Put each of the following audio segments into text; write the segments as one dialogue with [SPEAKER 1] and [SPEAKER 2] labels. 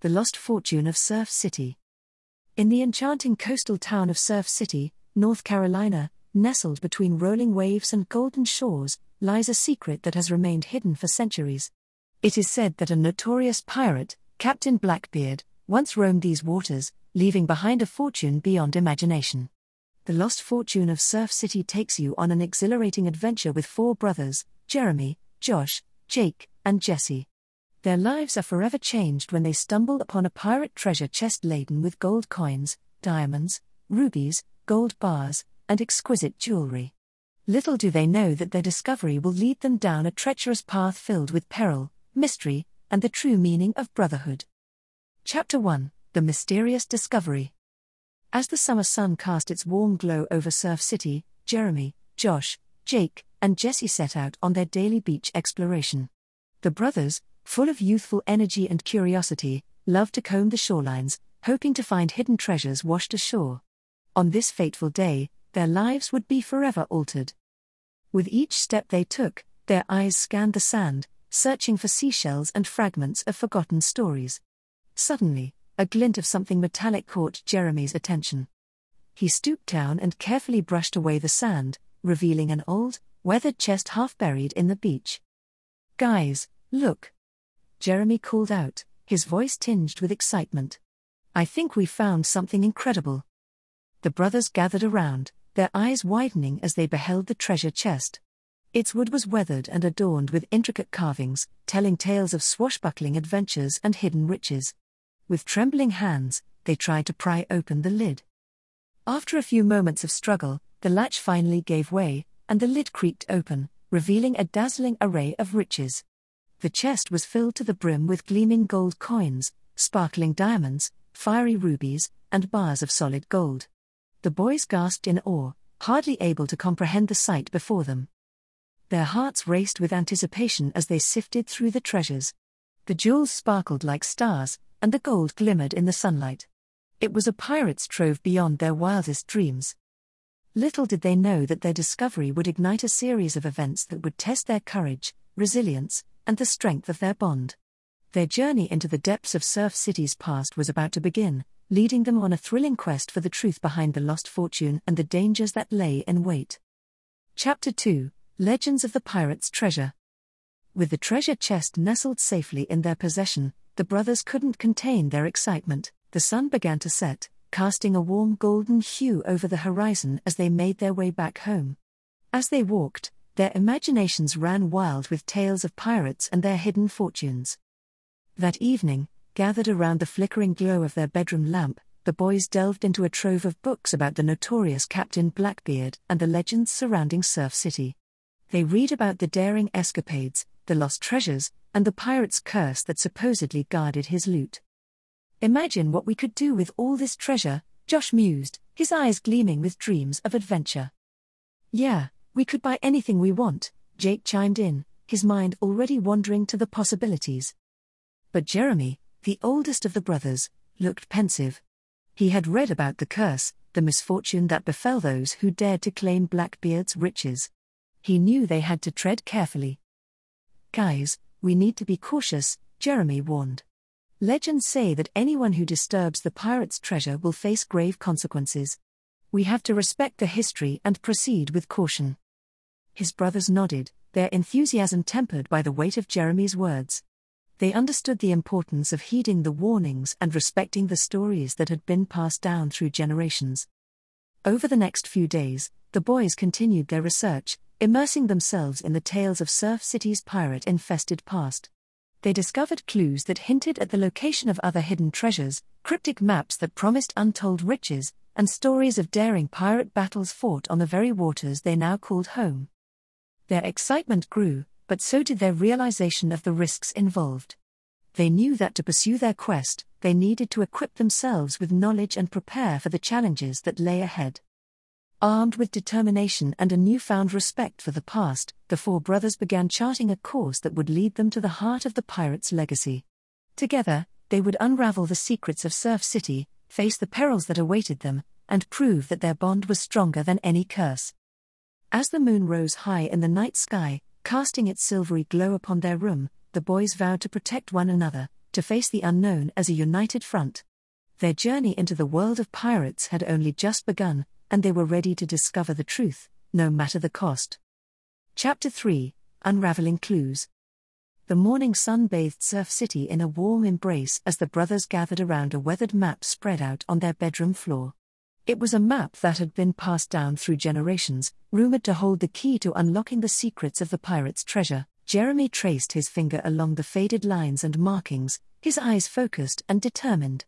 [SPEAKER 1] The Lost Fortune of Surf City. In the enchanting coastal town of Surf City, North Carolina, nestled between rolling waves and golden shores, lies a secret that has remained hidden for centuries. It is said that a notorious pirate, Captain Blackbeard, once roamed these waters, leaving behind a fortune beyond imagination. The Lost Fortune of Surf City takes you on an exhilarating adventure with four brothers Jeremy, Josh, Jake, and Jesse. Their lives are forever changed when they stumble upon a pirate treasure chest laden with gold coins, diamonds, rubies, gold bars, and exquisite jewelry. Little do they know that their discovery will lead them down a treacherous path filled with peril, mystery, and the true meaning of brotherhood. Chapter 1 The Mysterious Discovery. As the summer sun cast its warm glow over Surf City, Jeremy, Josh, Jake, and Jesse set out on their daily beach exploration. The brothers, full of youthful energy and curiosity, loved to comb the shorelines, hoping to find hidden treasures washed ashore. On this fateful day, their lives would be forever altered. With each step they took, their eyes scanned the sand, searching for seashells and fragments of forgotten stories. Suddenly, a glint of something metallic caught Jeremy's attention. He stooped down and carefully brushed away the sand, revealing an old, weathered chest half buried in the beach. Guys, look! Jeremy called out, his voice tinged with excitement. I think we found something incredible. The brothers gathered around, their eyes widening as they beheld the treasure chest. Its wood was weathered and adorned with intricate carvings, telling tales of swashbuckling adventures and hidden riches. With trembling hands, they tried to pry open the lid. After a few moments of struggle, the latch finally gave way, and the lid creaked open, revealing a dazzling array of riches. The chest was filled to the brim with gleaming gold coins, sparkling diamonds, fiery rubies, and bars of solid gold. The boys gasped in awe, hardly able to comprehend the sight before them. Their hearts raced with anticipation as they sifted through the treasures. The jewels sparkled like stars, and the gold glimmered in the sunlight. It was a pirate's trove beyond their wildest dreams. Little did they know that their discovery would ignite a series of events that would test their courage, resilience, and the strength of their bond. Their journey into the depths of Surf City's past was about to begin, leading them on a thrilling quest for the truth behind the lost fortune and the dangers that lay in wait. Chapter 2 Legends of the Pirate's Treasure. With the treasure chest nestled safely in their possession, the brothers couldn't contain their excitement. The sun began to set, casting a warm golden hue over the horizon as they made their way back home. As they walked, their imaginations ran wild with tales of pirates and their hidden fortunes. That evening, gathered around the flickering glow of their bedroom lamp, the boys delved into a trove of books about the notorious Captain Blackbeard and the legends surrounding Surf City. They read about the daring escapades, the lost treasures, and the pirate's curse that supposedly guarded his loot. Imagine what we could do with all this treasure, Josh mused, his eyes gleaming with dreams of adventure. Yeah, we could buy anything we want, Jake chimed in, his mind already wandering to the possibilities. But Jeremy, the oldest of the brothers, looked pensive. He had read about the curse, the misfortune that befell those who dared to claim Blackbeard's riches. He knew they had to tread carefully. Guys, we need to be cautious, Jeremy warned. Legends say that anyone who disturbs the pirate's treasure will face grave consequences. We have to respect the history and proceed with caution. His brothers nodded, their enthusiasm tempered by the weight of Jeremy's words. They understood the importance of heeding the warnings and respecting the stories that had been passed down through generations. Over the next few days, the boys continued their research, immersing themselves in the tales of Surf City's pirate infested past. They discovered clues that hinted at the location of other hidden treasures, cryptic maps that promised untold riches, and stories of daring pirate battles fought on the very waters they now called home. Their excitement grew, but so did their realization of the risks involved. They knew that to pursue their quest, they needed to equip themselves with knowledge and prepare for the challenges that lay ahead. Armed with determination and a newfound respect for the past, the four brothers began charting a course that would lead them to the heart of the pirates' legacy. Together, they would unravel the secrets of Surf City, face the perils that awaited them, and prove that their bond was stronger than any curse. As the moon rose high in the night sky, casting its silvery glow upon their room, the boys vowed to protect one another, to face the unknown as a united front. Their journey into the world of pirates had only just begun, and they were ready to discover the truth, no matter the cost. Chapter 3 Unraveling Clues The morning sun bathed Surf City in a warm embrace as the brothers gathered around a weathered map spread out on their bedroom floor. It was a map that had been passed down through generations, rumored to hold the key to unlocking the secrets of the pirate's treasure. Jeremy traced his finger along the faded lines and markings, his eyes focused and determined.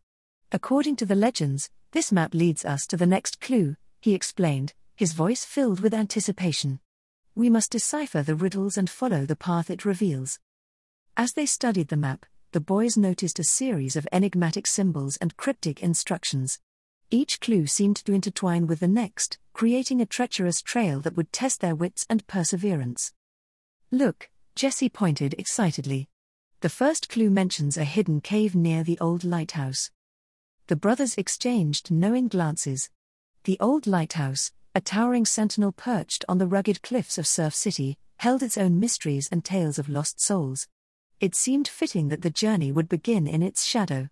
[SPEAKER 1] According to the legends, this map leads us to the next clue, he explained, his voice filled with anticipation. We must decipher the riddles and follow the path it reveals. As they studied the map, the boys noticed a series of enigmatic symbols and cryptic instructions. Each clue seemed to intertwine with the next, creating a treacherous trail that would test their wits and perseverance. Look, Jesse pointed excitedly. The first clue mentions a hidden cave near the old lighthouse. The brothers exchanged knowing glances. The old lighthouse, a towering sentinel perched on the rugged cliffs of Surf City, held its own mysteries and tales of lost souls. It seemed fitting that the journey would begin in its shadow.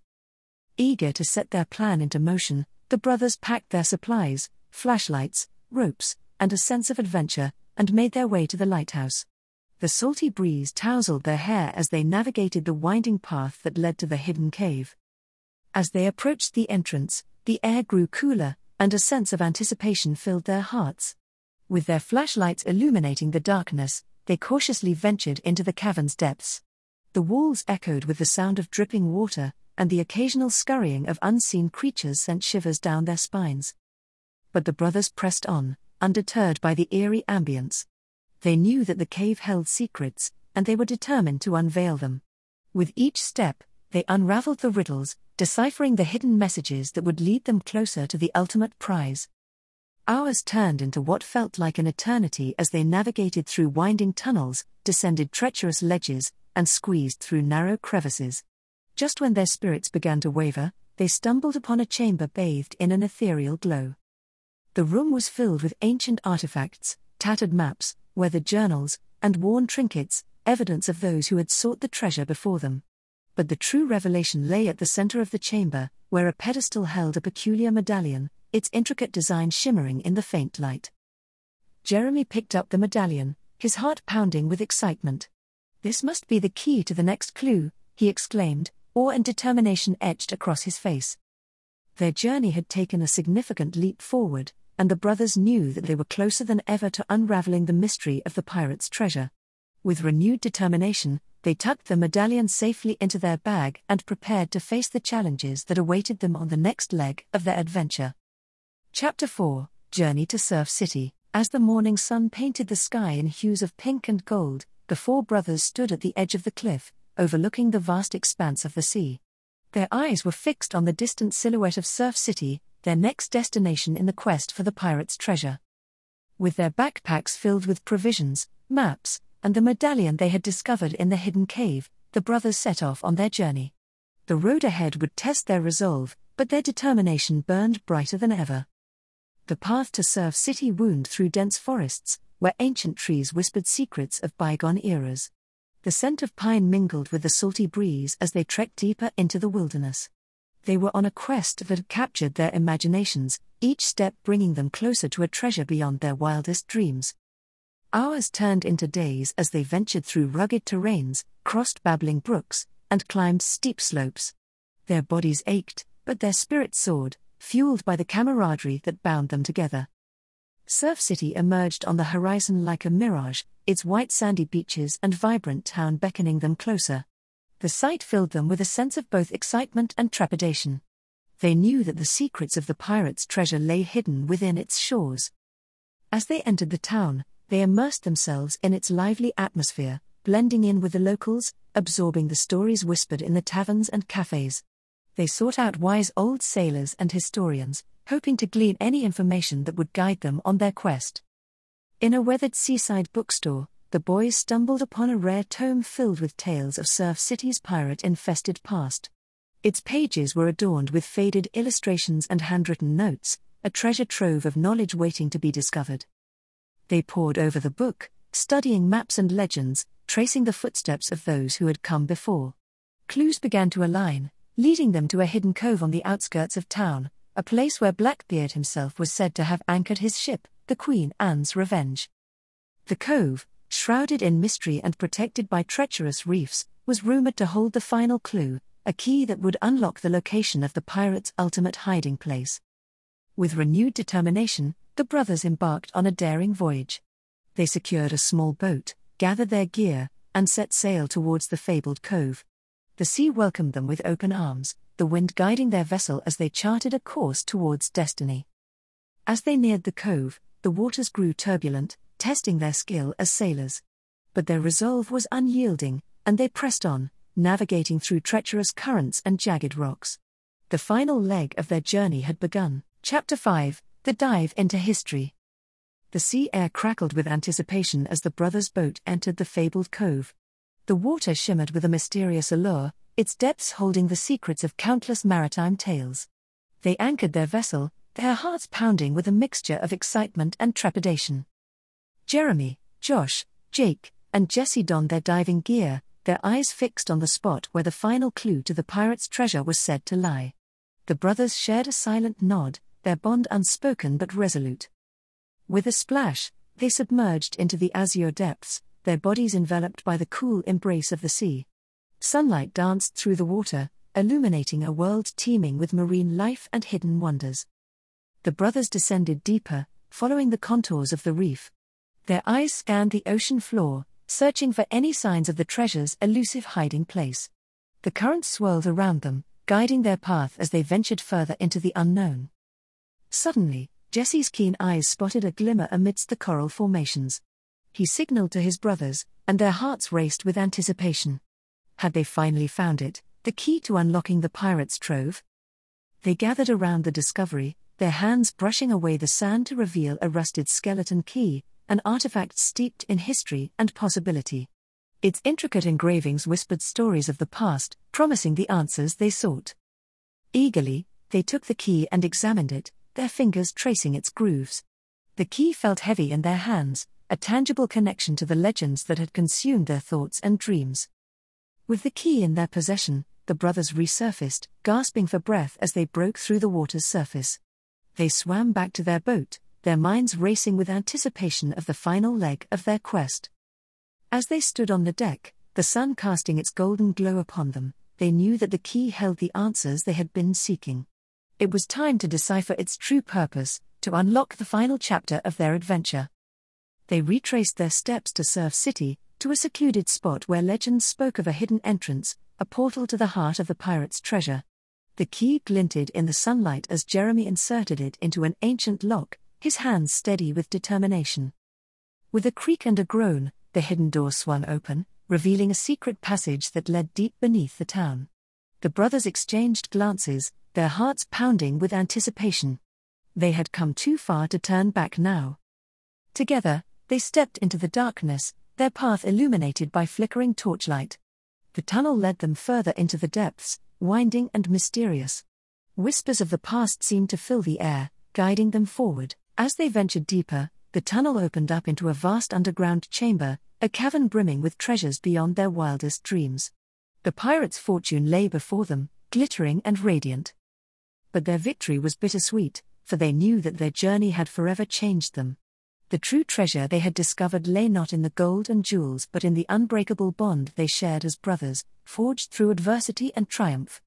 [SPEAKER 1] Eager to set their plan into motion, the brothers packed their supplies, flashlights, ropes, and a sense of adventure, and made their way to the lighthouse. The salty breeze tousled their hair as they navigated the winding path that led to the hidden cave. As they approached the entrance, the air grew cooler, and a sense of anticipation filled their hearts. With their flashlights illuminating the darkness, they cautiously ventured into the cavern's depths. The walls echoed with the sound of dripping water, and the occasional scurrying of unseen creatures sent shivers down their spines. But the brothers pressed on, undeterred by the eerie ambience. They knew that the cave held secrets, and they were determined to unveil them. With each step, they unraveled the riddles, deciphering the hidden messages that would lead them closer to the ultimate prize. Hours turned into what felt like an eternity as they navigated through winding tunnels, descended treacherous ledges, and squeezed through narrow crevices. Just when their spirits began to waver, they stumbled upon a chamber bathed in an ethereal glow. The room was filled with ancient artifacts, tattered maps, weathered journals, and worn trinkets, evidence of those who had sought the treasure before them. But the true revelation lay at the center of the chamber, where a pedestal held a peculiar medallion, its intricate design shimmering in the faint light. Jeremy picked up the medallion, his heart pounding with excitement. This must be the key to the next clue, he exclaimed, awe and determination etched across his face. Their journey had taken a significant leap forward, and the brothers knew that they were closer than ever to unraveling the mystery of the pirate's treasure. With renewed determination, they tucked the medallion safely into their bag and prepared to face the challenges that awaited them on the next leg of their adventure. Chapter 4 Journey to Surf City As the morning sun painted the sky in hues of pink and gold, the four brothers stood at the edge of the cliff, overlooking the vast expanse of the sea. Their eyes were fixed on the distant silhouette of Surf City, their next destination in the quest for the pirate's treasure. With their backpacks filled with provisions, maps, and the medallion they had discovered in the hidden cave, the brothers set off on their journey. The road ahead would test their resolve, but their determination burned brighter than ever. The path to Surf City wound through dense forests, where ancient trees whispered secrets of bygone eras. The scent of pine mingled with the salty breeze as they trekked deeper into the wilderness. They were on a quest that had captured their imaginations, each step bringing them closer to a treasure beyond their wildest dreams. Hours turned into days as they ventured through rugged terrains, crossed babbling brooks, and climbed steep slopes. Their bodies ached, but their spirits soared, fueled by the camaraderie that bound them together. Surf City emerged on the horizon like a mirage, its white sandy beaches and vibrant town beckoning them closer. The sight filled them with a sense of both excitement and trepidation. They knew that the secrets of the pirates' treasure lay hidden within its shores. As they entered the town, they immersed themselves in its lively atmosphere, blending in with the locals, absorbing the stories whispered in the taverns and cafes. They sought out wise old sailors and historians, hoping to glean any information that would guide them on their quest. In a weathered seaside bookstore, the boys stumbled upon a rare tome filled with tales of Surf City's pirate infested past. Its pages were adorned with faded illustrations and handwritten notes, a treasure trove of knowledge waiting to be discovered. They pored over the book, studying maps and legends, tracing the footsteps of those who had come before. clues began to align, leading them to a hidden cove on the outskirts of town, a place where Blackbeard himself was said to have anchored his ship, the Queen Anne's Revenge. The cove, shrouded in mystery and protected by treacherous reefs, was rumored to hold the final clue, a key that would unlock the location of the pirates' ultimate hiding place. With renewed determination, the brothers embarked on a daring voyage. They secured a small boat, gathered their gear, and set sail towards the fabled cove. The sea welcomed them with open arms, the wind guiding their vessel as they charted a course towards destiny. As they neared the cove, the waters grew turbulent, testing their skill as sailors. But their resolve was unyielding, and they pressed on, navigating through treacherous currents and jagged rocks. The final leg of their journey had begun. Chapter 5 The Dive into History. The sea air crackled with anticipation as the brothers' boat entered the fabled cove. The water shimmered with a mysterious allure, its depths holding the secrets of countless maritime tales. They anchored their vessel, their hearts pounding with a mixture of excitement and trepidation. Jeremy, Josh, Jake, and Jesse donned their diving gear, their eyes fixed on the spot where the final clue to the pirate's treasure was said to lie. The brothers shared a silent nod, their bond unspoken but resolute. With a splash, they submerged into the azure depths, their bodies enveloped by the cool embrace of the sea. Sunlight danced through the water, illuminating a world teeming with marine life and hidden wonders. The brothers descended deeper, following the contours of the reef. Their eyes scanned the ocean floor, searching for any signs of the treasure's elusive hiding place. The current swirled around them, guiding their path as they ventured further into the unknown. Suddenly, Jesse's keen eyes spotted a glimmer amidst the coral formations. He signaled to his brothers, and their hearts raced with anticipation. Had they finally found it, the key to unlocking the pirate's trove? They gathered around the discovery, their hands brushing away the sand to reveal a rusted skeleton key, an artifact steeped in history and possibility. Its intricate engravings whispered stories of the past, promising the answers they sought. Eagerly, they took the key and examined it, their fingers tracing its grooves. The key felt heavy in their hands, a tangible connection to the legends that had consumed their thoughts and dreams. With the key in their possession, the brothers resurfaced, gasping for breath as they broke through the water's surface. They swam back to their boat, their minds racing with anticipation of the final leg of their quest. As they stood on the deck, the sun casting its golden glow upon them, they knew that the key held the answers they had been seeking. It was time to decipher its true purpose, to unlock the final chapter of their adventure. They retraced their steps to Surf City, to a secluded spot where legends spoke of a hidden entrance, a portal to the heart of the pirate's treasure. The key glinted in the sunlight as Jeremy inserted it into an ancient lock, his hands steady with determination. With a creak and a groan, the hidden door swung open, revealing a secret passage that led deep beneath the town. The brothers exchanged glances, their hearts pounding with anticipation. They had come too far to turn back now. Together, they stepped into the darkness, their path illuminated by flickering torchlight. The tunnel led them further into the depths, winding and mysterious. Whispers of the past seemed to fill the air, guiding them forward. As they ventured deeper, the tunnel opened up into a vast underground chamber, a cavern brimming with treasures beyond their wildest dreams. The pirates' fortune lay before them, glittering and radiant. But their victory was bittersweet, for they knew that their journey had forever changed them. The true treasure they had discovered lay not in the gold and jewels but in the unbreakable bond they shared as brothers, forged through adversity and triumph.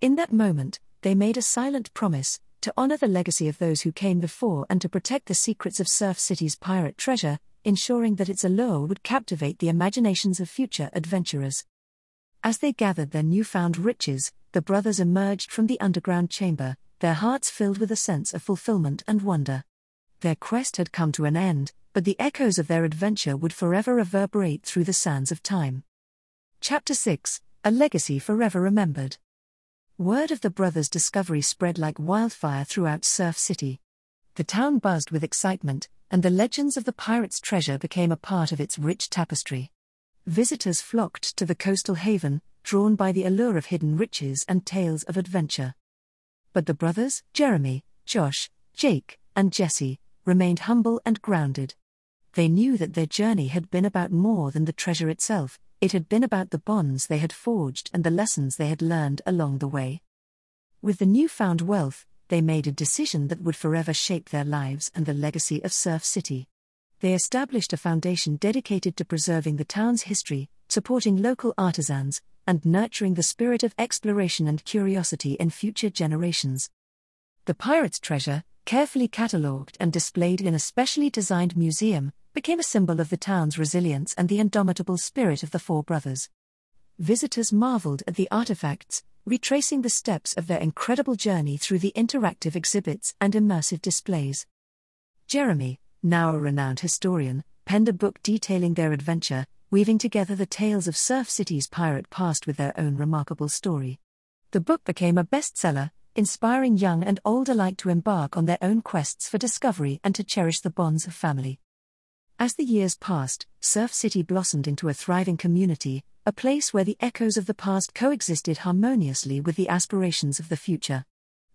[SPEAKER 1] In that moment, they made a silent promise to honor the legacy of those who came before and to protect the secrets of Surf City's pirate treasure, ensuring that its allure would captivate the imaginations of future adventurers. As they gathered their newfound riches, the brothers emerged from the underground chamber, their hearts filled with a sense of fulfillment and wonder. Their quest had come to an end, but the echoes of their adventure would forever reverberate through the sands of time. Chapter 6 A Legacy Forever Remembered. Word of the brothers' discovery spread like wildfire throughout Surf City. The town buzzed with excitement, and the legends of the pirate's treasure became a part of its rich tapestry. Visitors flocked to the coastal haven, drawn by the allure of hidden riches and tales of adventure. But the brothers, Jeremy, Josh, Jake, and Jesse, remained humble and grounded. They knew that their journey had been about more than the treasure itself, it had been about the bonds they had forged and the lessons they had learned along the way. With the newfound wealth, they made a decision that would forever shape their lives and the legacy of Surf City. They established a foundation dedicated to preserving the town's history, supporting local artisans, and nurturing the spirit of exploration and curiosity in future generations. The pirate's treasure, carefully catalogued and displayed in a specially designed museum, became a symbol of the town's resilience and the indomitable spirit of the four brothers. Visitors marveled at the artifacts, retracing the steps of their incredible journey through the interactive exhibits and immersive displays. Jeremy, now a renowned historian, penned a book detailing their adventure, weaving together the tales of Surf City's pirate past with their own remarkable story. The book became a bestseller, inspiring young and old alike to embark on their own quests for discovery and to cherish the bonds of family. As the years passed, Surf City blossomed into a thriving community, a place where the echoes of the past coexisted harmoniously with the aspirations of the future.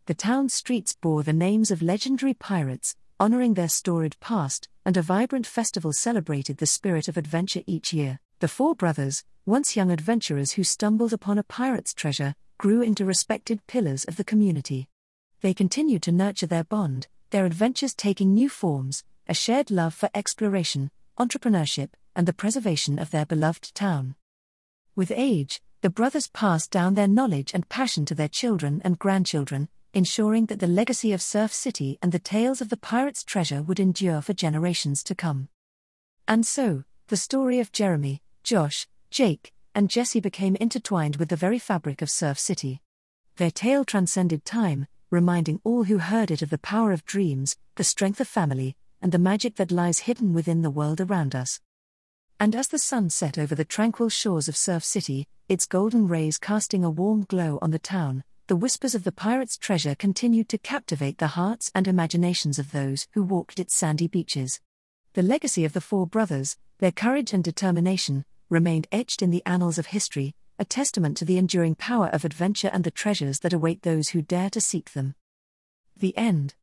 [SPEAKER 1] The town's streets bore the names of legendary pirates, honoring their storied past, and a vibrant festival celebrated the spirit of adventure each year. The four brothers, once young adventurers who stumbled upon a pirate's treasure, grew into respected pillars of the community. They continued to nurture their bond, their adventures taking new forms, a shared love for exploration, entrepreneurship, and the preservation of their beloved town. With age, the brothers passed down their knowledge and passion to their children and grandchildren, ensuring that the legacy of Surf City and the tales of the pirate's treasure would endure for generations to come. And so, the story of Jeremy, Josh, Jake, and Jesse became intertwined with the very fabric of Surf City. Their tale transcended time, reminding all who heard it of the power of dreams, the strength of family, and the magic that lies hidden within the world around us. And as the sun set over the tranquil shores of Surf City, its golden rays casting a warm glow on the town, the whispers of the pirate's treasure continued to captivate the hearts and imaginations of those who walked its sandy beaches. The legacy of the four brothers, their courage and determination, remained etched in the annals of history, a testament to the enduring power of adventure and the treasures that await those who dare to seek them. The end.